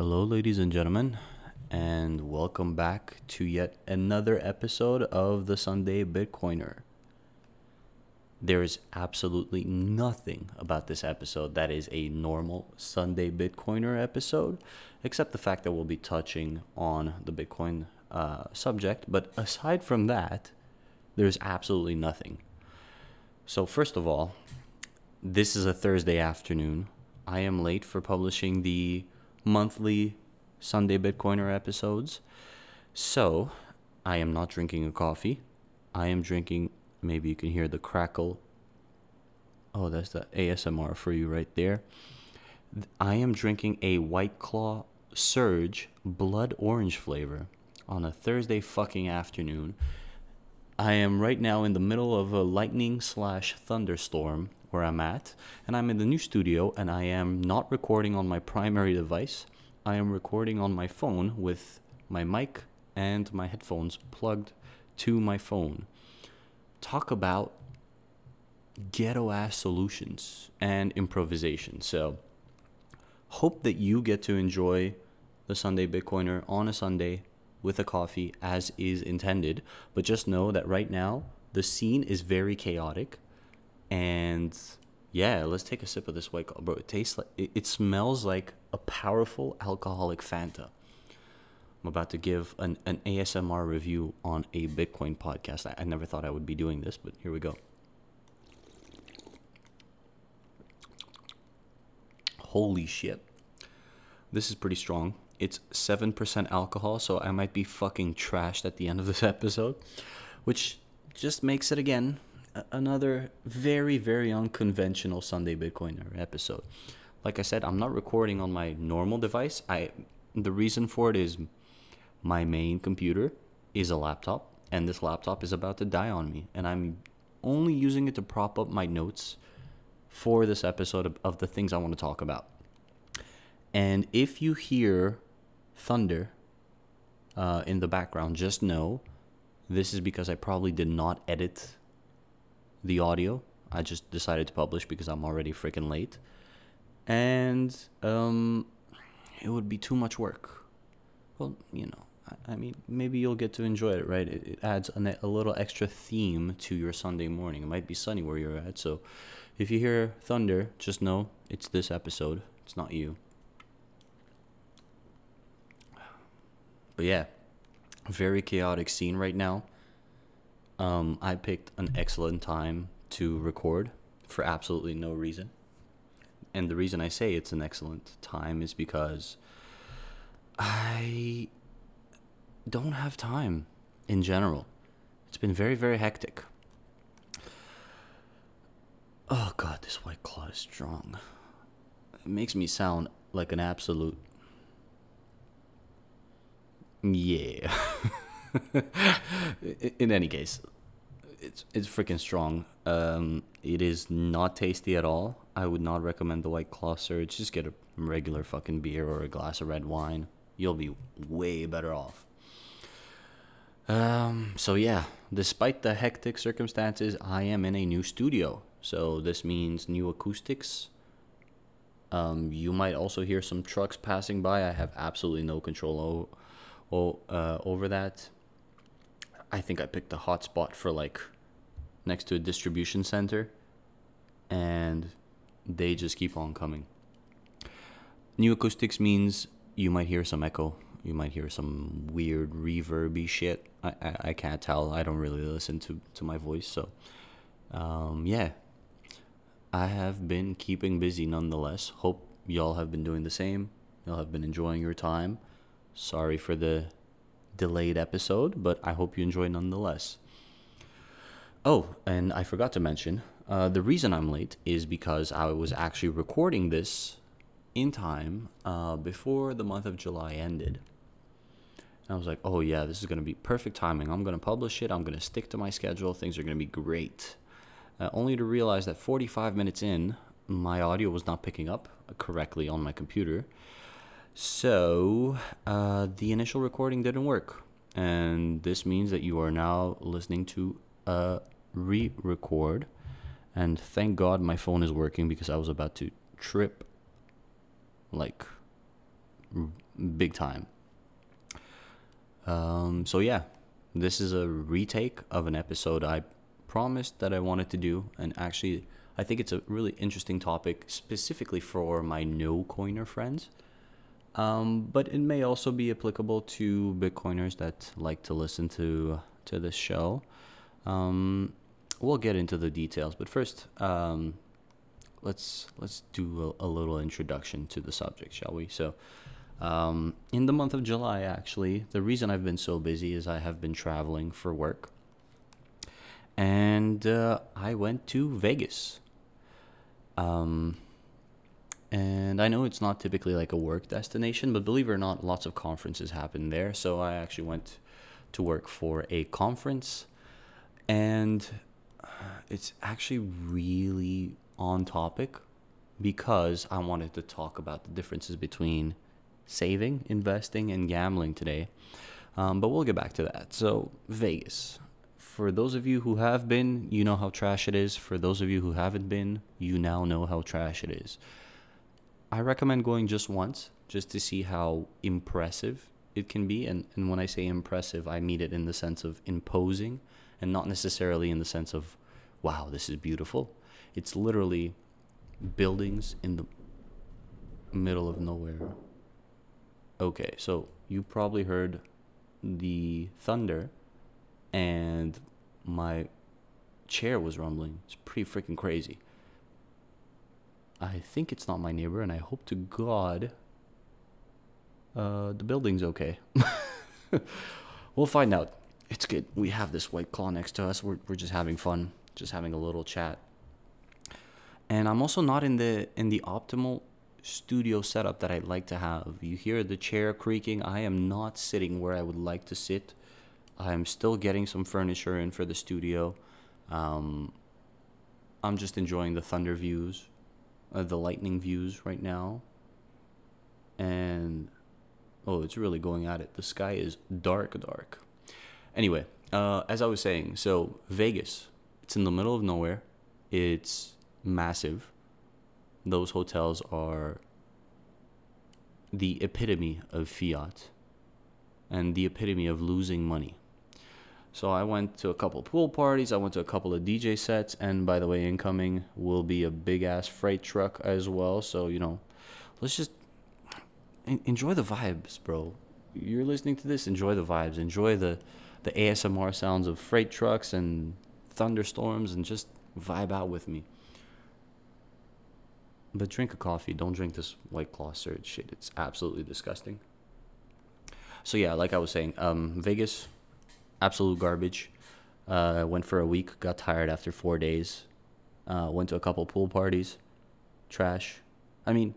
Hello, ladies and gentlemen, and welcome back to yet another episode of the Sunday Bitcoiner. There is absolutely nothing about this episode that is a normal Sunday Bitcoiner episode, except the fact that we'll be touching on the Bitcoin uh, subject. But aside from that, there's absolutely nothing. So, first of all, this is a Thursday afternoon. I am late for publishing the monthly Sunday Bitcoiner episodes. So, I am not drinking a coffee. I am drinking, maybe you can hear the crackle. Oh, that's the ASMR for you right there. I am drinking a White Claw Surge Blood Orange flavor on a Thursday fucking afternoon. I am right now in the middle of a lightning slash thunderstorm where I'm at, and I'm in the new studio, and I am not recording on my primary device. I am recording on my phone with my mic and my headphones plugged to my phone. Talk about ghetto ass solutions and improvisation. So, hope that you get to enjoy the Sunday Bitcoiner on a Sunday with a coffee as is intended. But just know that right now, the scene is very chaotic. And yeah, let's take a sip of this white claw, bro. It tastes like it, it smells like a powerful alcoholic Fanta. I'm about to give an, an ASMR review on a Bitcoin podcast. I, I never thought I would be doing this, but here we go. Holy shit. This is pretty strong. It's 7% alcohol, so I might be fucking trashed at the end of this episode, which just makes it again another very, very unconventional Sunday Bitcoiner episode. Like I said, I'm not recording on my normal device. I the reason for it is my main computer is a laptop, and this laptop is about to die on me, and I'm only using it to prop up my notes for this episode of, of the things I want to talk about. And if you hear thunder uh, in the background, just know this is because I probably did not edit the audio. I just decided to publish because I'm already freaking late. And um, it would be too much work. Well, you know, I, I mean, maybe you'll get to enjoy it, right? It, it adds a, a little extra theme to your Sunday morning. It might be sunny where you're at. So if you hear thunder, just know it's this episode, it's not you. But yeah, very chaotic scene right now. Um, I picked an excellent time to record for absolutely no reason. And the reason I say it's an excellent time is because I don't have time in general. It's been very, very hectic. Oh god, this white claw is strong. It makes me sound like an absolute. Yeah. in any case, it's it's freaking strong. Um, it is not tasty at all. I would not recommend the White Claw Surge. Just get a regular fucking beer or a glass of red wine. You'll be way better off. Um, so yeah, despite the hectic circumstances, I am in a new studio. So this means new acoustics. Um, you might also hear some trucks passing by. I have absolutely no control o- o- uh, over that. I think I picked a hot spot for like next to a distribution center, and they just keep on coming. New acoustics means you might hear some echo. You might hear some weird reverby shit. I, I, I can't tell. I don't really listen to, to my voice. So, um, yeah. I have been keeping busy nonetheless. Hope y'all have been doing the same. Y'all have been enjoying your time. Sorry for the delayed episode, but I hope you enjoy nonetheless. Oh, and I forgot to mention uh, the reason I'm late is because I was actually recording this in time uh, before the month of July ended. And I was like, oh, yeah, this is going to be perfect timing. I'm going to publish it, I'm going to stick to my schedule, things are going to be great. Uh, only to realize that 45 minutes in, my audio was not picking up correctly on my computer. So uh, the initial recording didn't work. And this means that you are now listening to a re record. And thank God my phone is working because I was about to trip like big time. Um, so yeah, this is a retake of an episode I promised that I wanted to do, and actually, I think it's a really interesting topic specifically for my no coiner friends. Um, but it may also be applicable to Bitcoiners that like to listen to to this show. Um, we'll get into the details, but first, um, let's let's do a, a, little introduction to the subject, shall we? So, um, in the month of July, actually, the reason I've been so busy is I have been traveling for work, and uh, I went to Vegas. Um, and I know it's not typically like a work destination, but believe it or not, lots of conferences happen there. So I actually went to work for a conference, and it's actually really on topic because I wanted to talk about the differences between saving, investing, and gambling today. Um, but we'll get back to that. So, Vegas. For those of you who have been, you know how trash it is. For those of you who haven't been, you now know how trash it is. I recommend going just once, just to see how impressive it can be. And, and when I say impressive, I mean it in the sense of imposing and not necessarily in the sense of, wow, this is beautiful. It's literally buildings in the middle of nowhere. Okay, so you probably heard the thunder and my chair was rumbling. It's pretty freaking crazy. I think it's not my neighbor, and I hope to God uh, the building's okay. we'll find out. It's good. We have this white claw next to us. We're, we're just having fun, just having a little chat. And I'm also not in the in the optimal studio setup that I'd like to have. You hear the chair creaking. I am not sitting where I would like to sit. I'm still getting some furniture in for the studio. Um, I'm just enjoying the thunder views, uh, the lightning views right now. And oh, it's really going at it. The sky is dark, dark. Anyway, uh, as I was saying, so Vegas, it's in the middle of nowhere. It's massive. Those hotels are the epitome of fiat and the epitome of losing money. So I went to a couple pool parties, I went to a couple of DJ sets, and by the way, incoming will be a big ass freight truck as well. So, you know, let's just enjoy the vibes, bro. You're listening to this, enjoy the vibes, enjoy the the ASMR sounds of freight trucks and thunderstorms and just vibe out with me. But drink a coffee. Don't drink this White Claw surge shit. It's absolutely disgusting. So yeah, like I was saying, um, Vegas, absolute garbage. Uh, went for a week. Got tired after four days. Uh, went to a couple pool parties. Trash. I mean,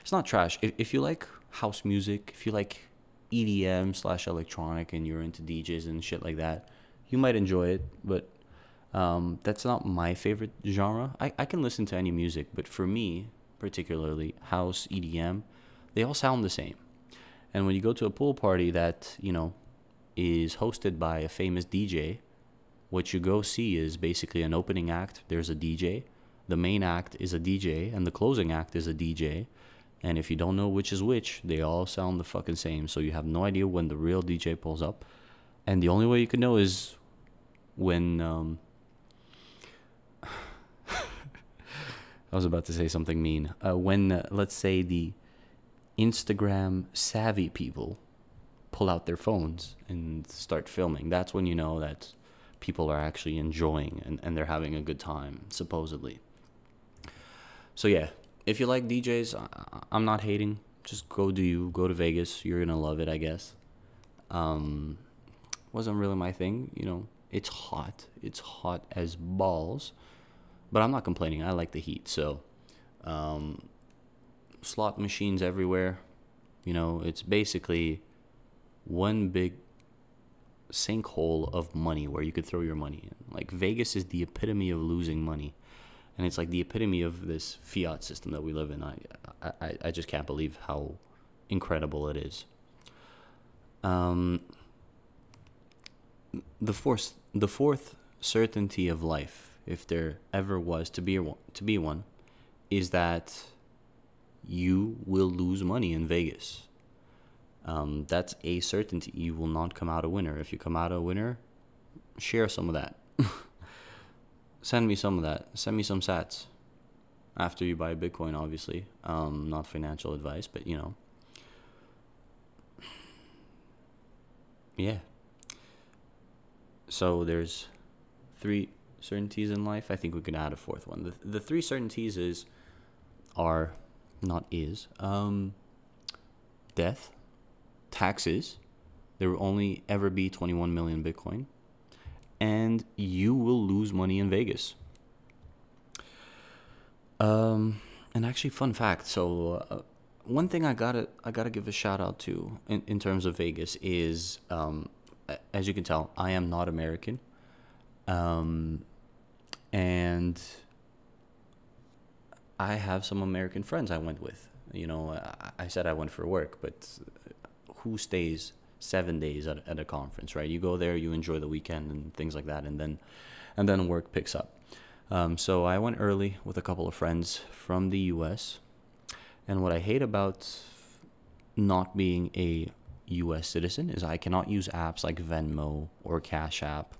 it's not trash. If, if you like house music, if you like EDM slash electronic and you're into DJs and shit like that, you might enjoy it. But um, that's not my favorite genre. I, I can listen to any music, but for me, particularly house, EDM, they all sound the same. And when you go to a pool party that, you know, is hosted by a famous DJ, what you go see is basically an opening act. There's a DJ. The main act is a DJ, and the closing act is a DJ. And if you don't know which is which, they all sound the fucking same. So you have no idea when the real DJ pulls up. And the only way you can know is when um, I was about to say something mean. Uh, when, uh, let's say, the Instagram savvy people pull out their phones and start filming, that's when you know that people are actually enjoying and, and they're having a good time, supposedly. So, yeah, if you like DJs, I, I'm not hating. Just go do you. Go to Vegas. You're going to love it, I guess. Um, wasn't really my thing. You know, it's hot. It's hot as balls but I'm not complaining. I like the heat. So, um, slot machines everywhere. You know, it's basically one big sinkhole of money where you could throw your money in. Like Vegas is the epitome of losing money, and it's like the epitome of this fiat system that we live in. I I, I just can't believe how incredible it is. Um, the fourth the fourth certainty of life if there ever was to be one, to be one, is that you will lose money in Vegas. Um, that's a certainty. You will not come out a winner. If you come out a winner, share some of that. Send me some of that. Send me some sats after you buy Bitcoin, obviously. Um, not financial advice, but you know. Yeah. So there's three certainties in life. I think we can add a fourth one. The, the three certainties is are not is um, death, taxes. There will only ever be 21 million Bitcoin, and you will lose money in Vegas. Um, and actually, fun fact. So, uh, one thing I gotta I gotta give a shout out to in, in terms of Vegas is, um, as you can tell, I am not American. Um, and I have some American friends I went with. You know, I, I said I went for work, but who stays seven days at, at a conference, right? You go there, you enjoy the weekend and things like that, and then and then work picks up. Um, so I went early with a couple of friends from the U.S. And what I hate about not being a U.S. citizen is I cannot use apps like Venmo or Cash App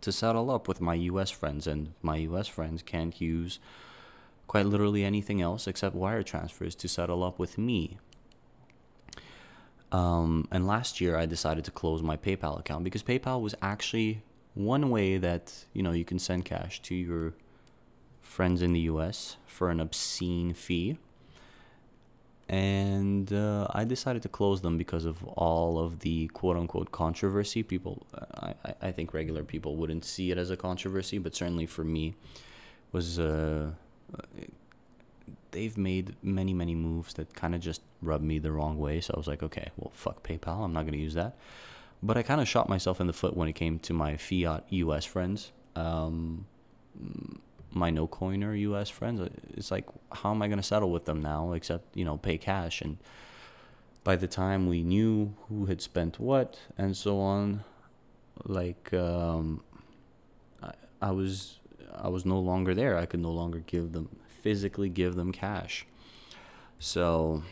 to settle up with my US friends, and my US friends can't use quite literally anything else except wire transfers to settle up with me. Um, and last year, I decided to close my PayPal account because PayPal was actually one way that you know you can send cash to your friends in the US for an obscene fee and uh, I decided to close them because of all of the quote unquote controversy. People, I, I think regular people wouldn't see it as a controversy, but certainly for me, was uh, they've made many many moves that kind of just rubbed me the wrong way. So I was like, okay, well, fuck PayPal, I'm not gonna use that. But I kind of shot myself in the foot when it came to my fiat US friends. Um, my no coiner US friends. Uh, it's like, how am I going to settle with them now except, you know, pay cash? And by the time we knew who had spent what and so on, like, um, I, I was, I was no longer there. I could no longer give them, physically give them cash. So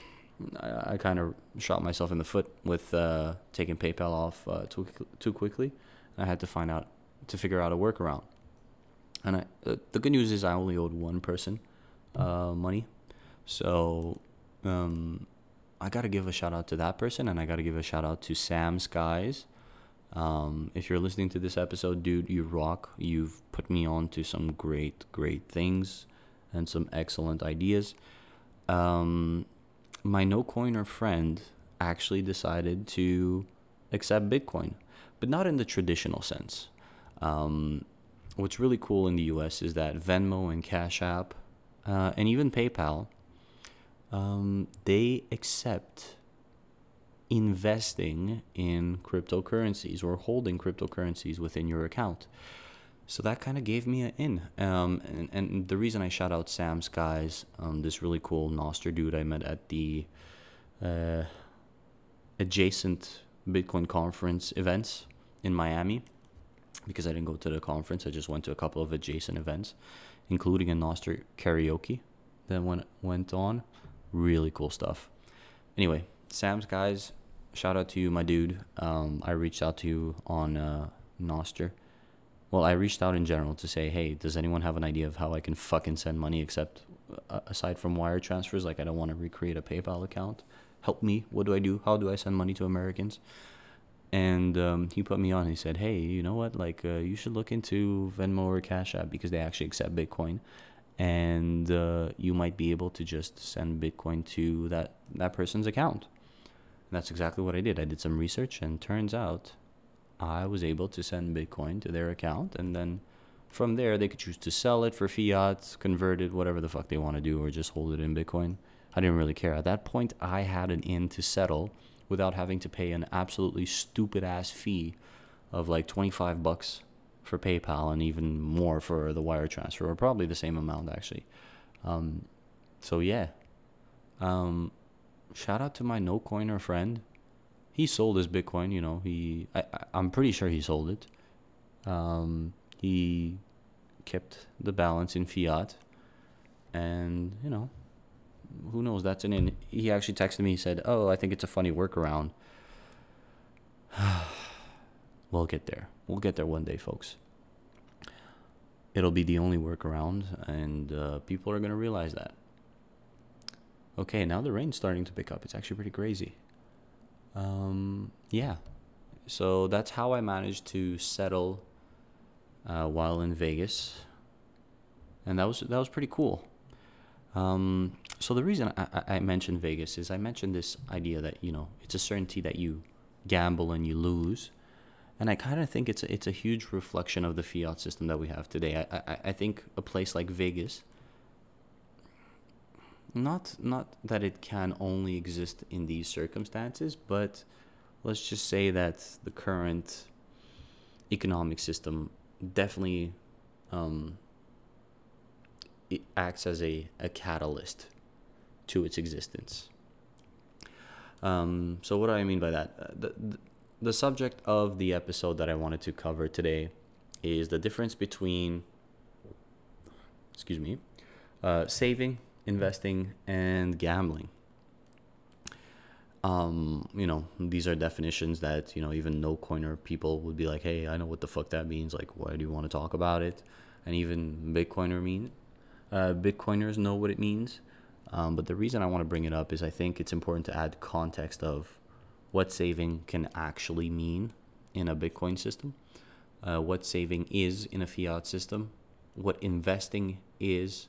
I, I kind of shot myself in the foot with uh, taking PayPal off uh, too, too quickly. I had to find out, to figure out a workaround. And I, uh, the good news is I only owed one person uh, money. So um, I got to give a shout out to that person and I got to give a shout out to Sam Skies. Um, if you're listening to this episode, dude, you rock. You've put me on to some great, great things and some excellent ideas. Um, my no coiner friend actually decided to accept Bitcoin, but not in the traditional sense. Um, what's really cool in the US is that Venmo and Cash App uh, and even PayPal, um, they accept investing in cryptocurrencies or holding cryptocurrencies within your account. So that kind of gave me an in. Um, and, and the reason I shout out Sam's guys, um, this really cool Nostr dude I met at the uh, adjacent Bitcoin conference events in Miami because I didn't go to the conference. I just went to a couple of adjacent events, including a Nostr karaoke that went went on. Really cool stuff. Anyway, Sam's guys, shout out to you, my dude. Um, I reached out to you on uh, Nostr. Well, I reached out in general to say, hey, does anyone have an idea of how I can fucking send money except uh, aside from wire transfers? Like, I don't want to recreate a PayPal account. Help me. What do I do? How do I send money to Americans? and um, he put me on. He said, "Hey, you know what? Like, uh, you should look into Venmo or Cash App because they actually accept Bitcoin, and uh, you might be able to just send Bitcoin to that that person's account." And that's exactly what I did. I did some research, and turns out I was able to send Bitcoin to their account, and then from there they could choose to sell it for fiat, convert it, whatever the fuck they want to do, or just hold it in Bitcoin. I didn't really care. At that point, I had an in to settle without having to pay an absolutely stupid ass fee of like 25 bucks for PayPal and even more for the wire transfer, or probably the same amount actually. Um, so yeah, um, shout out to my no coiner friend. He sold his Bitcoin. You know, he I, I'm pretty sure he sold it. Um, he kept the balance in fiat, and you know, who knows? That's an in. He actually texted me. He said, "Oh, I think it's a funny workaround." we'll get there. We'll get there one day, folks. It'll be the only workaround, and uh, people are gonna realize that. Okay, now the rain's starting to pick up. It's actually pretty crazy. Um, yeah. So that's how I managed to settle uh, while in Vegas, and that was that was pretty cool. Um, so the reason I, I mentioned Vegas is I mentioned this idea that you know it's a certainty that you gamble and you lose, and I kind of think it's a, it's a huge reflection of the fiat system that we have today. I, I I think a place like Vegas. Not not that it can only exist in these circumstances, but let's just say that the current economic system definitely um, it acts as a, a catalyst to its existence. Um, so what do I mean by that? Uh, the, the, the subject of the episode that I wanted to cover today is the difference between, excuse me, uh, saving, investing, and gambling. Um, you know, these are definitions that, you know, even no coiner people would be like, hey, I know what the fuck that means. Like, why do you want to talk about it? And even Bitcoiner mean uh, Bitcoiners know what it means. Um, but the reason I want to bring it up is I think it's important to add context of what saving can actually mean in a Bitcoin system, uh, what saving is in a fiat system, what investing is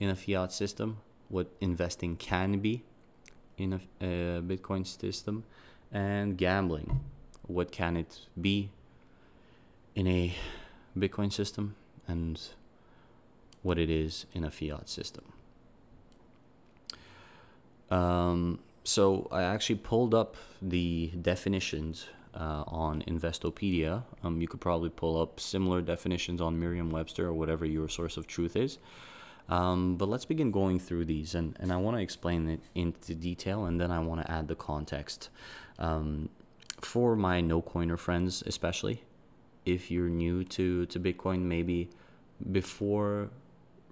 in a fiat system, what investing can be in a, a Bitcoin system, and gambling. What can it be in a Bitcoin system, and what it is in a fiat system. Um, so I actually pulled up the definitions uh, on Investopedia. Um, you could probably pull up similar definitions on Merriam-Webster or whatever your source of truth is. Um, but let's begin going through these, and, and I want to explain it into detail, and then I want to add the context. Um, for my no coiner friends, especially, if you're new to, to Bitcoin, maybe before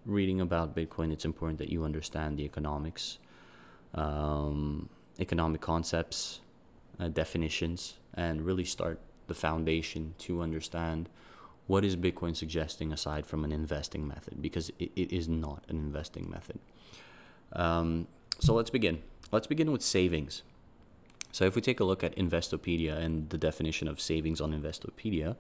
reading about Bitcoin, it's important that you understand the economics, um, economic concepts, uh, definitions, and really start the foundation to understand what is Bitcoin suggesting aside from an investing method, because it, it is not an investing method. Um, so let's begin. Let's begin with savings. So if we take a look at Investopedia and the definition of savings on Investopedia,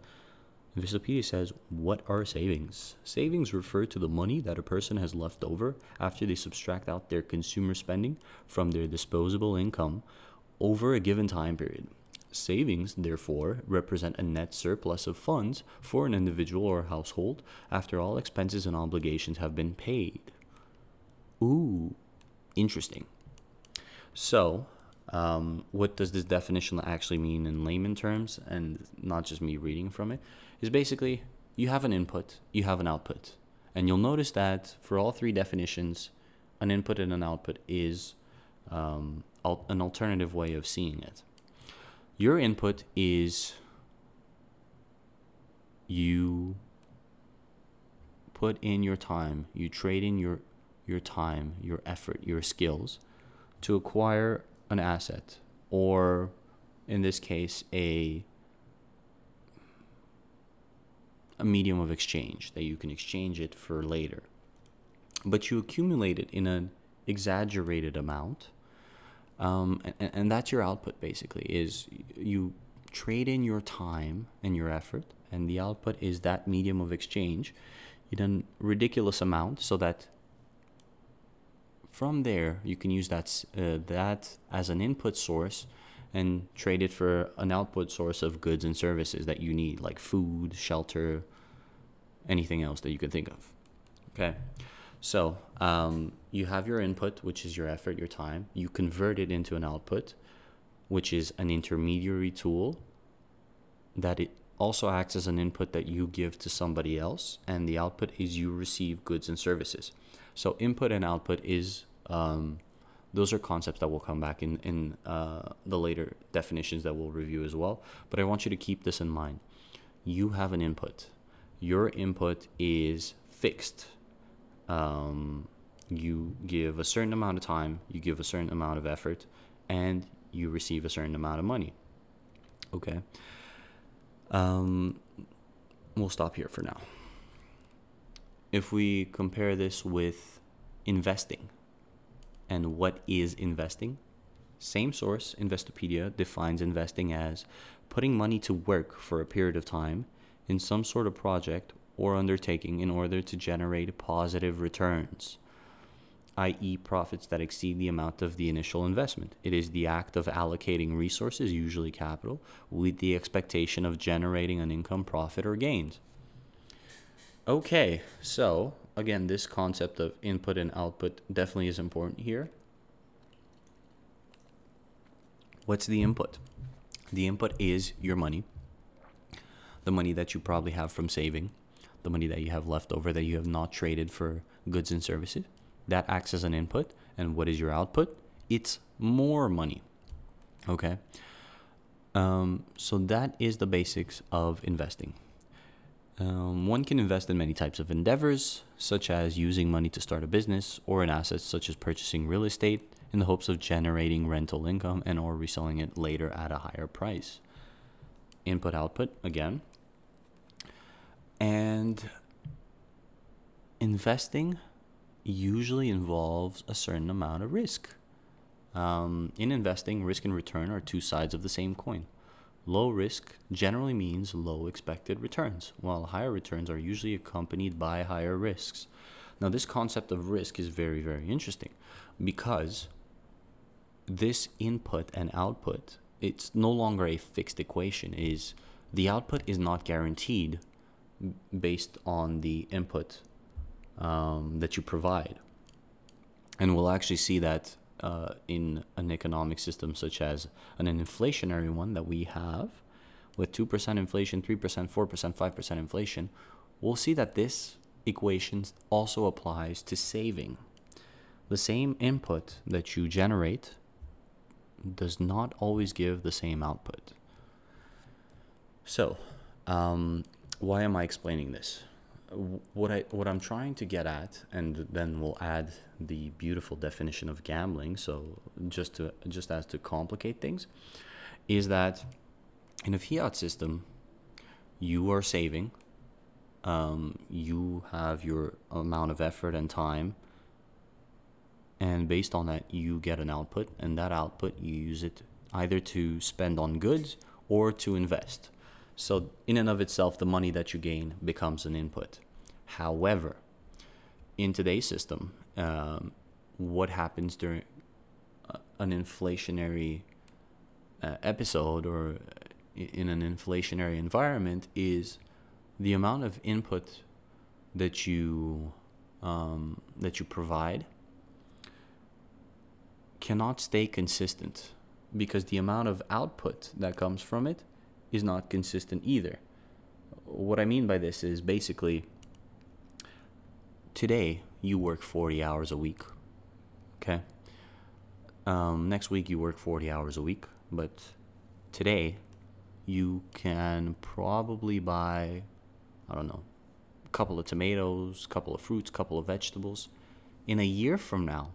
Investopedia says, What are savings? Savings refer to the money that a person has left over after they subtract out their consumer spending from their disposable income over a given time period. Savings, therefore, represent a net surplus of funds for an individual or household after all expenses and obligations have been paid. Ooh, interesting. So, um, what does this definition actually mean in layman terms, and not just me reading from it? Is basically you have an input, you have an output. And you'll notice that for all three definitions, an input and an output is um, al- an alternative way of seeing it. Your input is you put in your time, you trade in your your time, your effort, your skills to acquire an asset or in this case a a medium of exchange that you can exchange it for later. But you accumulate it in an exaggerated amount. Um, and, and that's your output basically is you trade in your time and your effort and the output is that medium of exchange in a ridiculous amount so that from there you can use that uh, that as an input source and trade it for an output source of goods and services that you need, like food, shelter, anything else that you can think of. Okay. So um, you have your input, which is your effort, your time. You convert it into an output, which is an intermediary tool that it also acts as an input that you give to somebody else, and the output is you receive goods and services. So input and output is um, those are concepts that will come back in in uh, the later definitions that we'll review as well. But I want you to keep this in mind. You have an input. Your input is fixed. Um, You give a certain amount of time, you give a certain amount of effort, and you receive a certain amount of money. Okay. Um, we'll stop here for now. If we compare this with investing and what is investing, same source, Investopedia, defines investing as putting money to work for a period of time in some sort of project or undertaking in order to generate positive returns, i.e., profits that exceed the amount of the initial investment. It is the act of allocating resources, usually capital, with the expectation of generating an income, profit, or gains. Okay, so again, this concept of input and output definitely is important here. What's the input? The input is your money, the money that you probably have from saving, the money that you have left over that you have not traded for goods and services. That acts as an input. And what is your output? It's more money. Okay. Um, so that is the basics of investing. Um, one can invest in many types of endeavors, such as using money to start a business or in assets such as purchasing real estate, in the hopes of generating rental income and or reselling it later at a higher price. Input output again. And investing usually involves a certain amount of risk. Um, in investing, risk and return are two sides of the same coin. Low risk generally means low expected returns, while higher returns are usually accompanied by higher risks. Now, this concept of risk is very, very interesting because this input and output it's no longer a fixed equation is the output is not guaranteed based on the input um, that you provide and we'll actually see that uh, in an economic system such as an inflationary one that we have with 2% inflation 3% 4% 5% inflation we'll see that this equation also applies to saving the same input that you generate does not always give the same output. So, um, why am I explaining this? What I what I'm trying to get at, and then we'll add the beautiful definition of gambling. So just to just as to complicate things, is that in a fiat system, you are saving. Um, you have your amount of effort and time and based on that you get an output and that output you use it either to spend on goods or to invest so in and of itself the money that you gain becomes an input. However in today's system um, what happens during uh, an inflationary uh, episode or in an inflationary environment is the amount of input that you um, that you provide cannot stay consistent because the amount of output that comes from it is not consistent either. What I mean by this is basically today you work 40 hours a week, okay? Um, next week you work 40 hours a week, but today you can probably buy, I don't know, a couple of tomatoes, a couple of fruits, a couple of vegetables. In a year from now,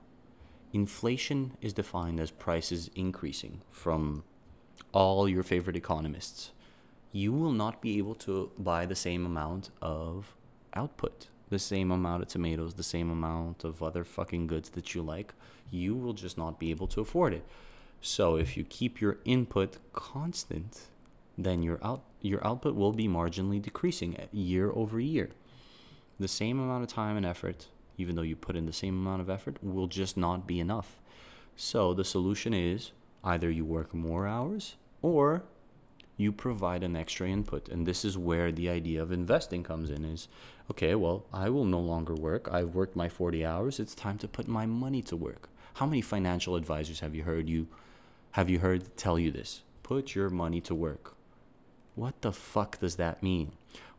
Inflation is defined as prices increasing from all your favorite economists. You will not be able to buy the same amount of output, the same amount of tomatoes, the same amount of other fucking goods that you like. You will just not be able to afford it. So if you keep your input constant, then your out your output will be marginally decreasing year over year. The same amount of time and effort even though you put in the same amount of effort, will just not be enough. So the solution is either you work more hours or you provide an extra input. And this is where the idea of investing comes in is okay, well, I will no longer work. I've worked my 40 hours. It's time to put my money to work. How many financial advisors have you heard you have you heard tell you this? Put your money to work. What the fuck does that mean?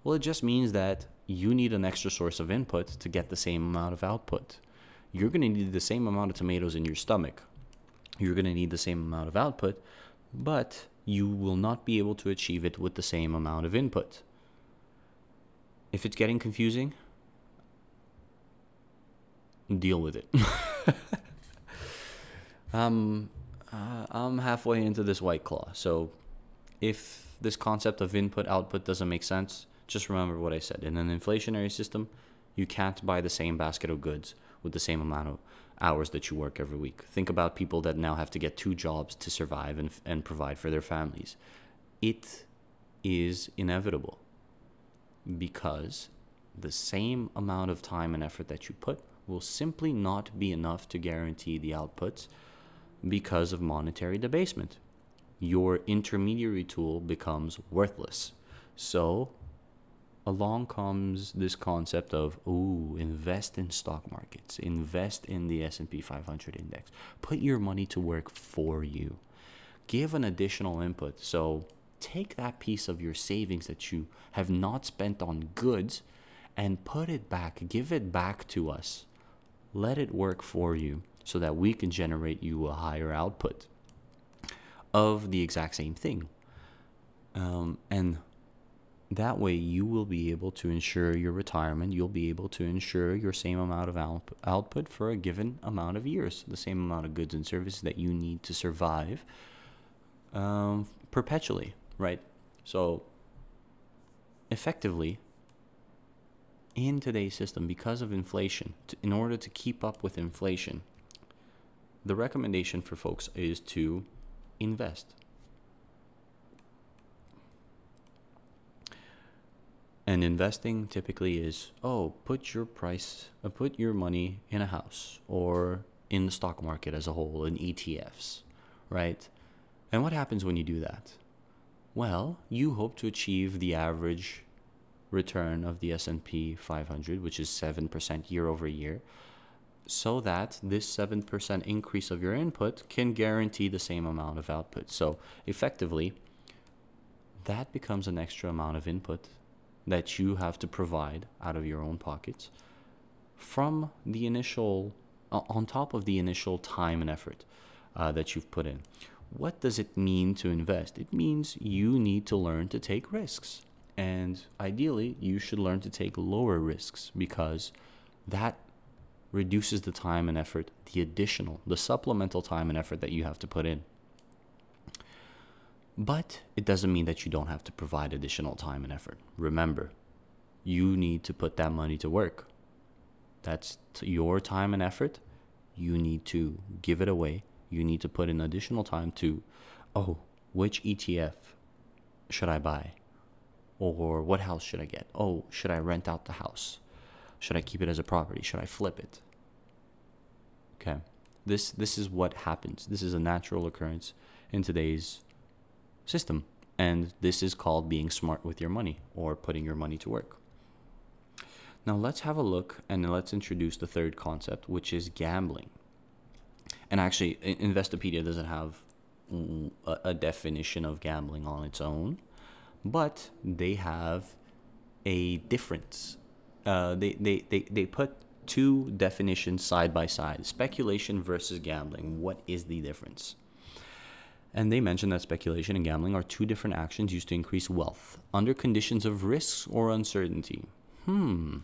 Well, it just means that you need an extra source of input to get the same amount of output. You're going to need the same amount of tomatoes in your stomach. You're going to need the same amount of output, but you will not be able to achieve it with the same amount of input. If it's getting confusing, deal with it. um, uh, I'm halfway into this white claw, so if this concept of input output doesn't make sense, just remember what I said. In an inflationary system, you can't buy the same basket of goods with the same amount of hours that you work every week. Think about people that now have to get two jobs to survive and, and provide for their families. It is inevitable because the same amount of time and effort that you put will simply not be enough to guarantee the outputs because of monetary debasement. Your intermediary tool becomes worthless. So, along comes this concept of ooh invest in stock markets. Invest in the S&P 500 index. Put your money to work for you. Give an additional input. So take that piece of your savings that you have not spent on goods and put it back. Give it back to us. Let it work for you so that we can generate you a higher output of the exact same thing. Um, and that way, you will be able to ensure your retirement. You'll be able to ensure your same amount of out- output for a given amount of years, the same amount of goods and services that you need to survive um, perpetually, right? So, effectively, in today's system, because of inflation, to, in order to keep up with inflation, the recommendation for folks is to invest And investing typically is oh, put your price, uh, put your money in a house or in the stock market as a whole, in ETFs, right? And what happens when you do that? Well, you hope to achieve the average return of the S&P 500, which is 7% year over year, so that this 7% increase of your input can guarantee the same amount of output. So, effectively, that becomes an extra amount of input that you have to provide out of your own pockets from the initial, uh, on top of the initial time and effort uh, that you've put in. What does it mean to invest? It means you need to learn to take risks. And ideally, you should learn to take lower risks because that reduces the time and effort, the additional, the supplemental time and effort that you have to put in. But it doesn't mean that you don't have to provide additional time and effort. Remember, you need to put that money to work. That's your time and effort. You need to give it away. You need to put in additional time to, oh, which ETF should I buy? Or what house should I get? Oh, should I rent out the house? Should I keep it as a property? Should I flip it? Okay. This this is what happens. This is a natural occurrence in today's system. And this is called being smart with your money or putting your money to work. Now, let's have a look and let's introduce the third concept, which is gambling. And actually, Investopedia doesn't have a, definition of gambling on its own, but they have a difference. Uh, they, they, they, they put two definitions side by side speculation versus gambling. What is the difference? And they mention that speculation and gambling are two different actions used to increase wealth under conditions of risks or uncertainty. Hmm.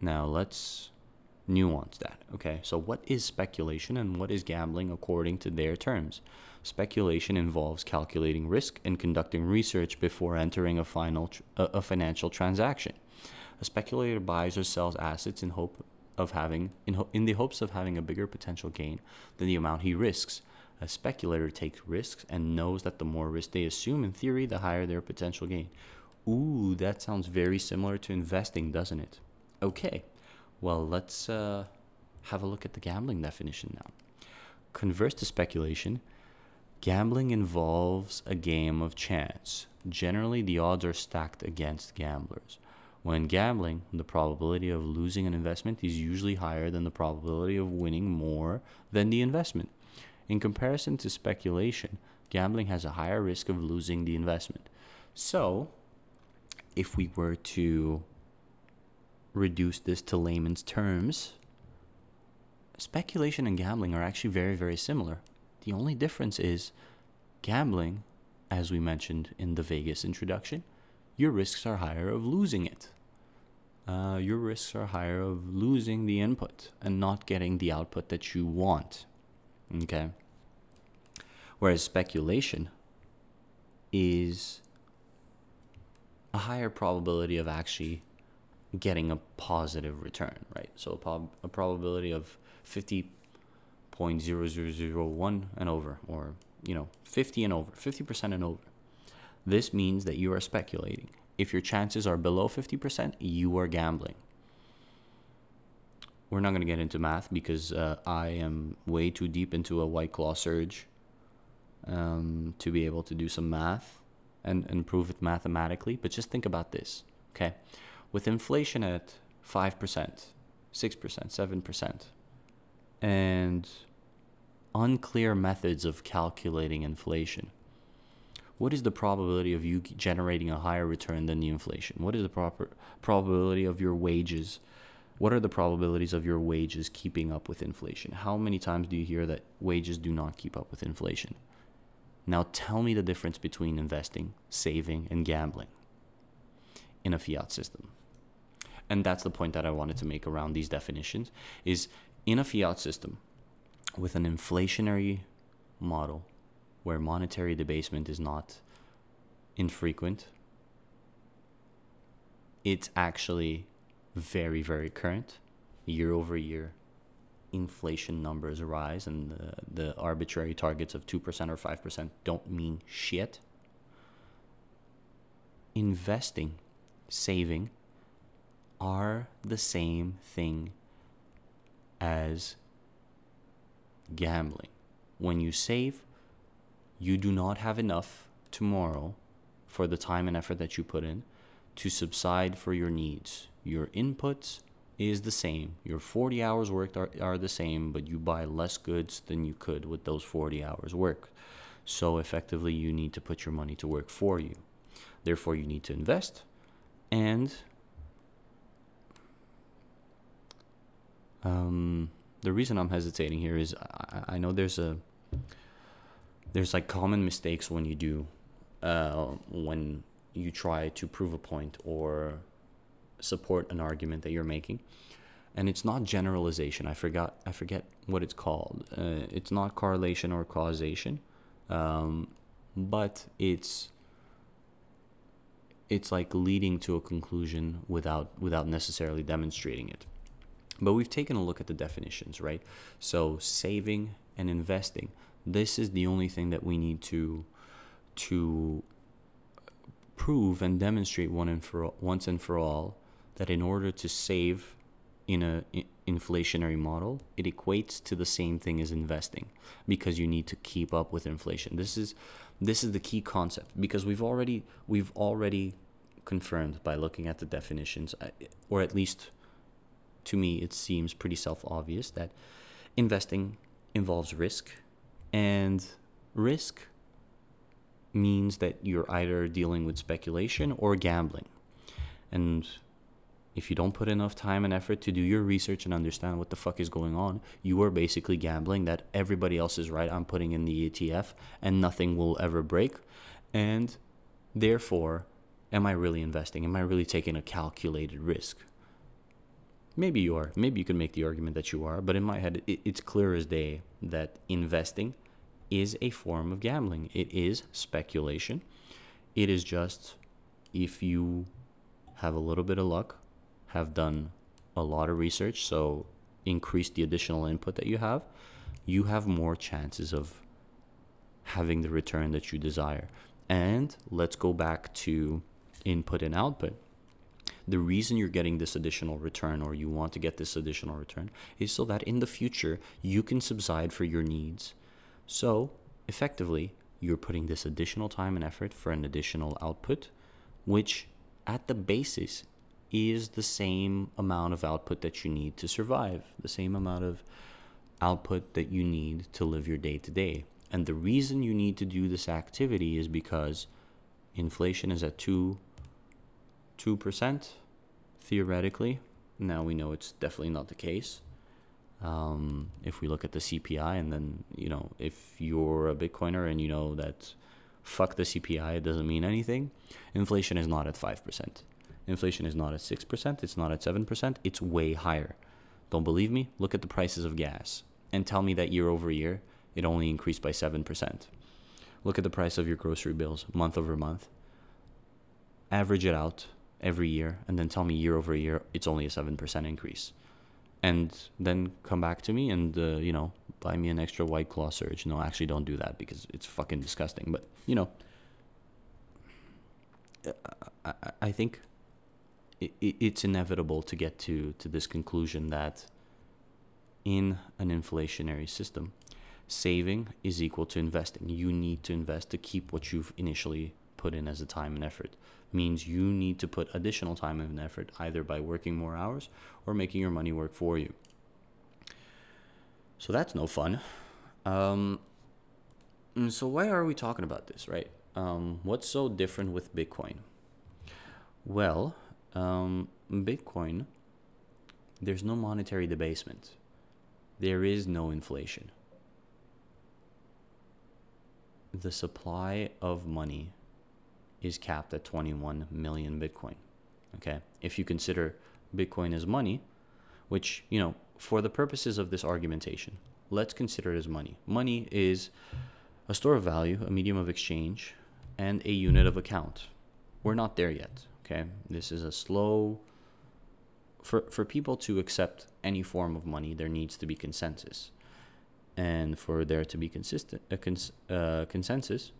Now let's nuance that. Okay, so what is speculation and what is gambling according to their terms? Speculation involves calculating risk and conducting research before entering a, final tr- a financial transaction. A speculator buys or sells assets in hope of having in, ho- in the hopes of having a bigger potential gain than the amount he risks. A speculator takes risks and knows that the more risk they assume, in theory, the higher their potential gain. Ooh, that sounds very similar to investing, doesn't it? Okay, well, let's uh, have a look at the gambling definition now. Converse to speculation, gambling involves a game of chance. Generally, the odds are stacked against gamblers. When gambling, the probability of losing an investment is usually higher than the probability of winning more than the investment. In comparison to speculation, gambling has a higher risk of losing the investment. So, if we were to reduce this to layman's terms, speculation and gambling are actually very, very similar. The only difference is gambling, as we mentioned in the Vegas introduction, your risks are higher of losing it. uh, your risks are higher of losing the input and not getting the output that you want. Okay. Whereas speculation is a higher probability of actually getting a positive return, right? So a, prob- a probability of 50.0001 and over, or, you know, 50 and over, 50% and over. This means that you are speculating. If your chances are below 50%, you are gambling. We're not going to get into math because uh, I am way too deep into a White Claw surge um, to be able to do some math and, and prove it mathematically. But just think about this, okay? With inflation at 5%, 6%, 7%, and unclear methods of calculating inflation, what is the probability of you generating a higher return than the inflation? What is the proper probability of your wages? What are the probabilities of your wages keeping up with inflation? How many times do you hear that wages do not keep up with inflation? Now tell me the difference between investing, saving, and gambling in a fiat system. And that's the point that I wanted to make around these definitions is in a fiat system with an inflationary model where monetary debasement is not infrequent, it's actually very, very current year over year inflation numbers rise and the, the arbitrary targets of 2% or 5% don't mean shit. Investing, saving are the same thing as gambling. When you save, you do not have enough tomorrow for the time and effort that you put in to subside for your needs. Your inputs is the same. Your 40 hours worked are, are the same, but you buy less goods than you could with those 40 hours work. So effectively, you need to put your money to work for you. Therefore, you need to invest. And um, the reason I'm hesitating here is I, I know there's a there's like common mistakes when you do uh, when you try to prove a point or support an argument that you're making. And it's not generalization. I forgot i forget what it's called. Uh, it's not correlation or causation. Um, but it's it's like leading to a conclusion without without necessarily demonstrating it. But we've taken a look at the definitions right? So saving and investing. This is the only thing that we need to to prove and demonstrate one and for once and for all that in order to save in a inflationary model, it equates to the same thing as investing because you need to keep up with inflation. This is this is the key concept because we've already we've already confirmed by looking at the definitions uh, or at least to me it seems pretty self-obvious that investing involves risk and risk means that you're either dealing with speculation or gambling. And if you don't put enough time and effort to do your research and understand what the fuck is going on, you are basically gambling that everybody else is right. I'm putting in the ETF and nothing will ever break. And therefore, am I really investing? Am I really taking a calculated risk? Maybe you are. Maybe you can make the argument that you are. But in my head, it's clear as day that investing is a form of gambling. It is speculation. It is just if you have a little bit of luck, have done a lot of research, so increase the additional input that you have, you have more chances of having the return that you desire. And let's go back to input and output. The reason you're getting this additional return or you want to get this additional return is so that in the future you can subside for your needs. So, effectively, you're putting this additional time and effort for an additional output, which at the basis is the same amount of output that you need to survive, the same amount of output that you need to live your day to day. And the reason you need to do this activity is because inflation is at 2 2% theoretically. Now we know it's definitely not the case. Um, if we look at the CPI, and then, you know, if you're a Bitcoiner and you know that fuck the CPI, it doesn't mean anything, inflation is not at 5%. Inflation is not at 6%, it's not at 7%, it's way higher. Don't believe me? Look at the prices of gas and tell me that year over year it only increased by 7%. Look at the price of your grocery bills month over month. Average it out every year and then tell me year over year it's only a 7% increase. And then come back to me and, uh, you know, buy me an extra White Claw Surge. No, actually, don't do that because it's fucking disgusting. But, you know, I, I think it, it's inevitable to get to, to this conclusion that in an inflationary system, saving is equal to investing. You need to invest to keep what you've initially put in as a time and effort. Means you need to put additional time and effort either by working more hours or making your money work for you. So that's no fun. Um, so why are we talking about this, right? Um, what's so different with Bitcoin? Well, um, Bitcoin, there's no monetary debasement. There is no inflation. The supply of money is capped at 21 million Bitcoin. Okay. If you consider Bitcoin as money, which, you know, for the purposes of this argumentation, let's consider it as money. Money is a store of value, a medium of exchange, and a unit of account. We're not there yet. Okay. This is a slow for for people to accept any form of money, there needs to be consensus, and for there to be consistent a cons, uh, consensus,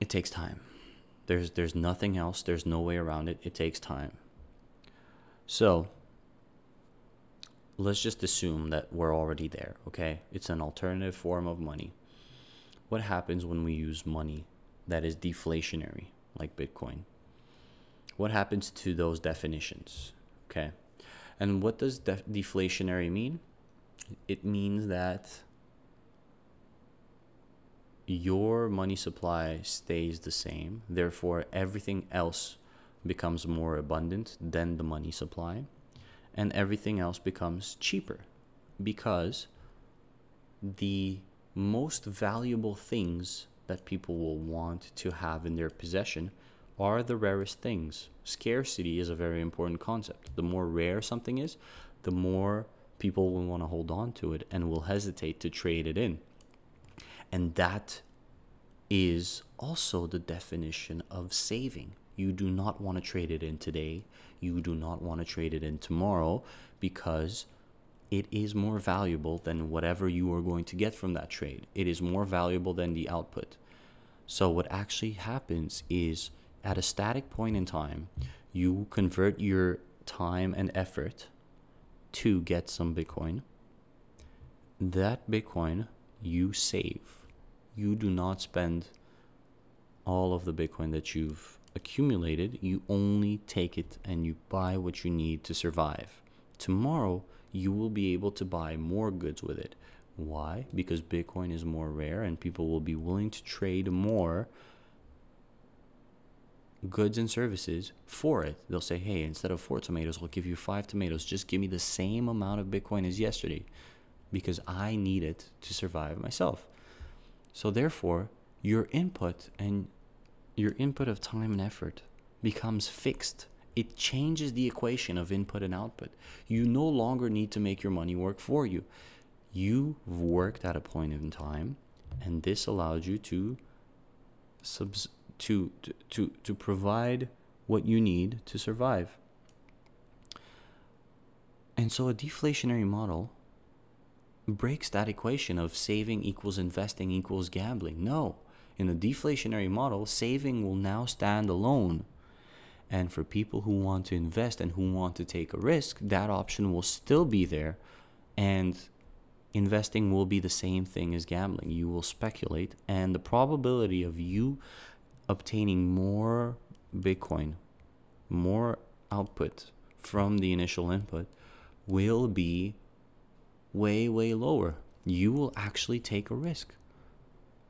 it takes time. There's there's nothing else. There's no way around it. It takes time. So let's just assume that we're already there. Okay, it's an alternative form of money. What happens when we use money that is deflationary, like Bitcoin? what happens to those definitions? Okay. And what does def- deflationary mean? It means that your money supply stays the same, therefore, everything else becomes more abundant than the money supply, and everything else becomes cheaper because the most valuable things that people will want to have in their possession are the rarest things. Scarcity is a very important concept. The more rare something is, the more people will want to hold on to it and will hesitate to trade it in. And that is also the definition of saving. You do not want to trade it in today. You do not want to trade it in tomorrow because it is more valuable than whatever you are going to get from that trade. It is more valuable than the output. So, what actually happens is at a static point in time, you convert your time and effort to get some Bitcoin. That Bitcoin you save. You do not spend all of the Bitcoin that you've accumulated. You only take it and you buy what you need to survive. Tomorrow, you will be able to buy more goods with it. Why? Because Bitcoin is more rare and people will be willing to trade more goods and services for it. They'll say, hey, instead of four tomatoes, I'll give you five tomatoes. Just give me the same amount of Bitcoin as yesterday because I need it to survive myself. So, therefore, your input and your input of time and effort becomes fixed. It changes the equation of input and output. You no longer need to make your money work for you. You've worked at a point in time, and this allows you to subs- to, to, to provide what you need to survive. And so a deflationary model breaks that equation of saving equals investing equals gambling. No. In a deflationary model, saving will now stand alone. And for people who want to invest and who want to take a risk, that option will still be there. And investing will be the same thing as gambling. You will speculate, and the probability of you obtaining more Bitcoin, more output from the initial input will be way, way lower. You will actually take a risk.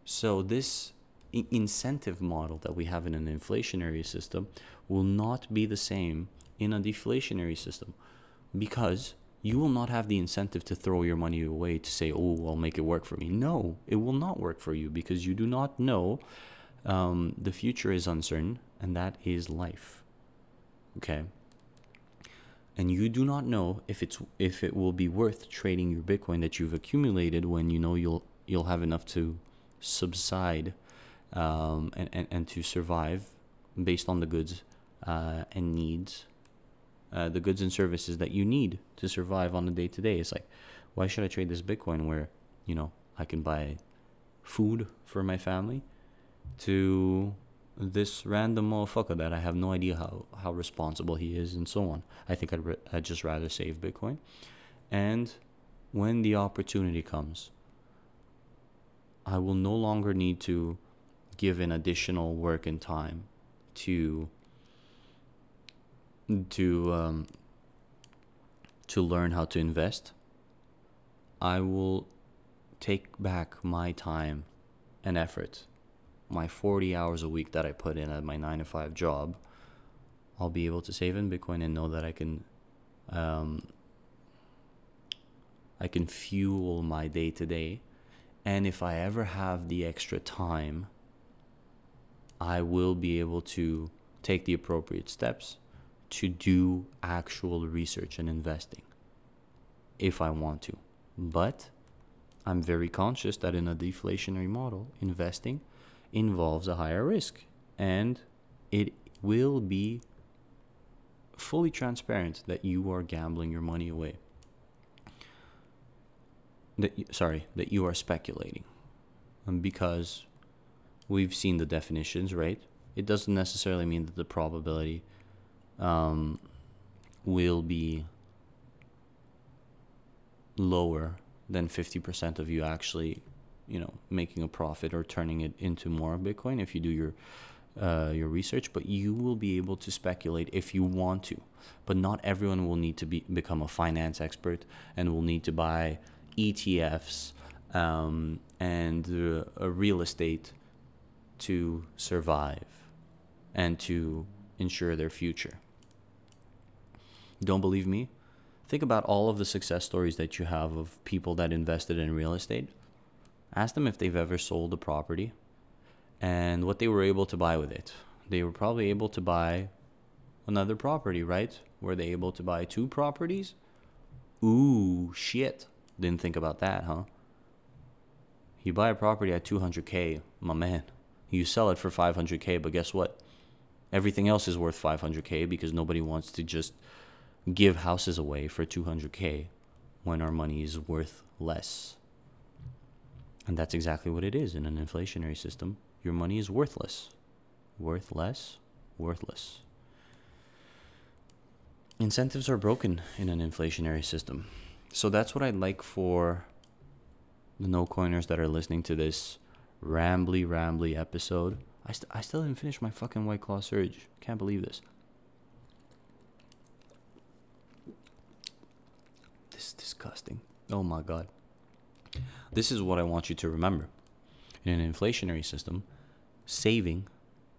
So, this incentive model that we have in an inflationary system will not be the same in a deflationary system because you will not have the incentive to throw your money away to say, oh, I'll make it work for me. No, it will not work for you because you do not know um, the future is uncertain, and that is life. Okay. And you do not know if it's if it will be worth trading your Bitcoin that you've accumulated when you know you'll you'll have enough to subside um, and, and, and to survive based on the goods uh, and needs, uh, the goods and services that you need to survive on a day to day. It's like, why should I trade this Bitcoin where, you know, I can buy food for my family to this random motherfucker that I have no idea how, how responsible he is and so on. I think I'd, re- I'd just rather save Bitcoin. And when the opportunity comes, I will no longer need to give an additional work and time to to um, to learn how to invest. I will take back my time and effort, my 40 hours a week that I put in at my 9 to 5 job. I'll be able to save in Bitcoin and know that I can um, I can fuel my day to day. And if I ever have the extra time, I will be able to take the appropriate steps to do actual research and investing if I want to. But I'm very conscious that in a deflationary model, investing involves a higher risk and it will be fully transparent that you are gambling your money away. That sorry, that you are speculating. And because we've seen the definitions, right? It doesn't necessarily mean that the probability um, will be lower than 50% of you actually, you know, making a profit or turning it into more Bitcoin if you do your uh, your research, but you will be able to speculate if you want to. But not everyone will need to be become a finance expert and will need to buy ETFs um, and uh, real estate to survive and to ensure their future. Don't believe me? Think about all of the success stories that you have of people that invested in real estate. Ask them if they've ever sold a property and what they were able to buy with it. They were probably able to buy another property, right? Were they able to buy two properties? Ooh, shit. Didn't think about that, huh? You buy a property at 200k, my man. You sell it for 500k, but guess what? Everything else is worth 500k because nobody wants to just give houses away for 200k when our money is worth less. And that's exactly what it is in an inflationary system. Your money is worthless. Worth less, worthless. Incentives are broken in an inflationary system. So that's what I'd like for the no coiners that are listening to this rambly, rambly episode. I, st- I still didn't finish my fucking White Claw Surge. Can't believe this. This is disgusting. Oh my god. This is what I want you to remember. In an inflationary system, saving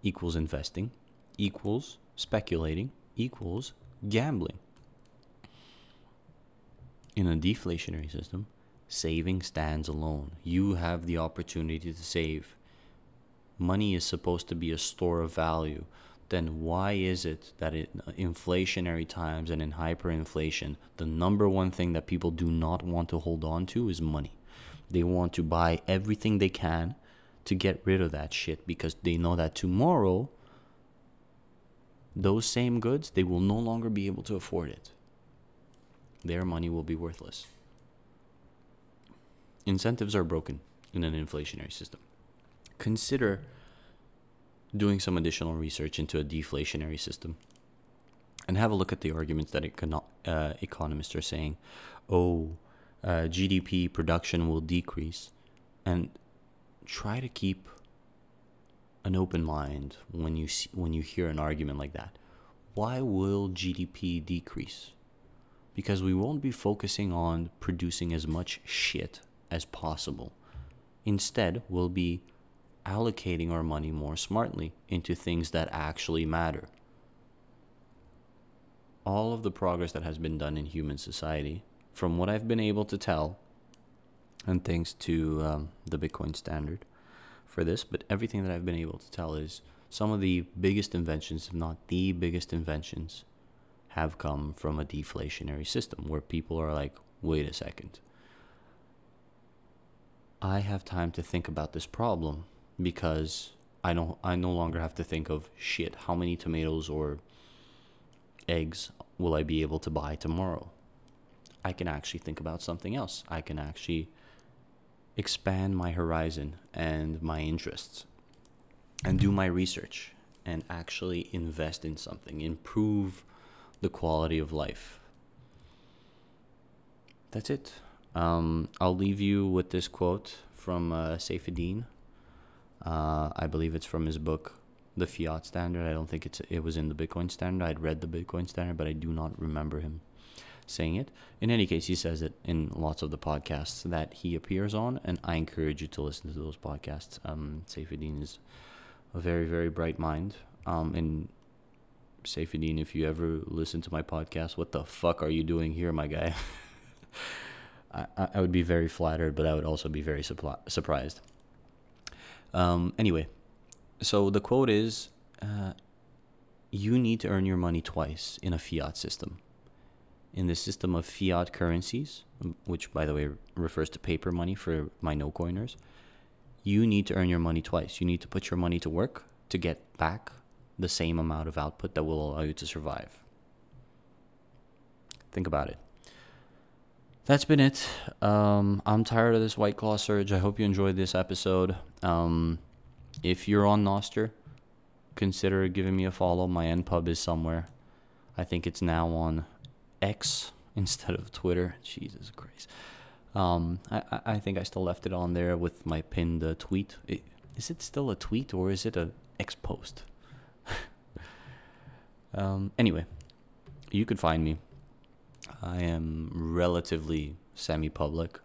equals investing, equals speculating, equals gambling. In a deflationary system, saving stands alone. You have the opportunity to save. Money is supposed to be a store of value. Then why is it that in inflationary times and in hyperinflation, the number one thing that people do not want to hold on to is money? They want to buy everything they can to get rid of that shit because they know that tomorrow those same goods they will no longer be able to afford it their money will be worthless incentives are broken in an inflationary system consider doing some additional research into a deflationary system and have a look at the arguments that econo- uh, economists are saying oh uh, gdp production will decrease and try to keep an open mind when you see, when you hear an argument like that. Why will GDP decrease? Because we won't be focusing on producing as much shit as possible. Instead, we'll be allocating our money more smartly into things that actually matter. All of the progress that has been done in human society, from what I've been able to tell, and thanks to um, the Bitcoin standard, for this, but everything that I've been able to tell is some of the biggest inventions, if not the biggest inventions, have come from a deflationary system where people are like, wait a second. I have time to think about this problem because I don't I no longer have to think of shit, how many tomatoes or eggs will I be able to buy tomorrow? I can actually think about something else. I can actually expand my horizon and my interests and do my research and actually invest in something, improve the quality of life. That's it. Um, I'll leave you with this quote from uh, Saifedean. Uh, I believe it's from his book, The Fiat Standard. I don't think it's it was in the Bitcoin Standard. I'd read the Bitcoin Standard, but I do not remember him saying it. In any case, he says it in lots of the podcasts that he appears on, and I encourage you to listen to those podcasts. Um, Saifedean is a very, very bright mind. Um, and Saifedean, if you ever listen to my podcast, what the fuck are you doing here, my guy? I, I would be very flattered, but I would also be very surprised. Um, anyway, so the quote is uh, You need to earn your money twice in a fiat system. In the system of fiat currencies, which by the way refers to paper money for my no coiners, you need to earn your money twice. You need to put your money to work to get back the same amount of output that will allow you to survive. Think about it. That's been it. Um, I'm tired of this White Claw surge. I hope you enjoyed this episode. Um, if you're on Nostr, consider giving me a follow. My npub is somewhere. I think it's now on X instead of Twitter. Jesus Christ. Um, I, I think I still left it on there with my pinned uh, tweet. It, is it still a tweet or is it a X post? um, anyway, you could find me. I am relatively semi-public,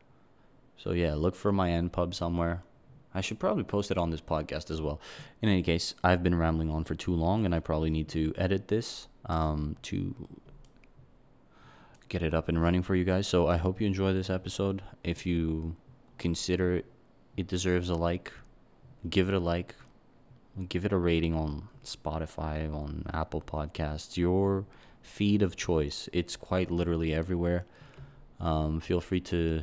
so yeah, look for my npub somewhere. I should probably post it on this podcast as well. In any case, I've been rambling on for too long, and I probably need to edit this um, to get it up and running for you guys. So I hope you enjoy this episode. If you consider it deserves a like, give it a like, give it a rating on Spotify, on Apple Podcasts, your feed of choice. It's quite literally everywhere. Um, feel free to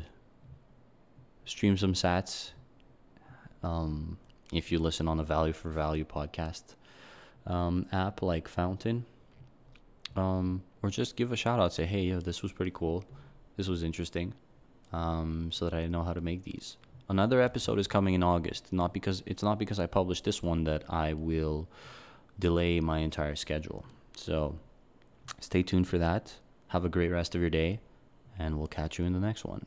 stream some sats um, if you listen on a Value for Value podcast um, app like Fountain. Um, or just give a shout out. Say, hey, yo, this was pretty cool. This was interesting. Um, so that I know how to make these. Another episode is coming in August. Not because it's not because I published this one that I will delay my entire schedule. So stay tuned for that. Have a great rest of your day, and we'll catch you in the next one.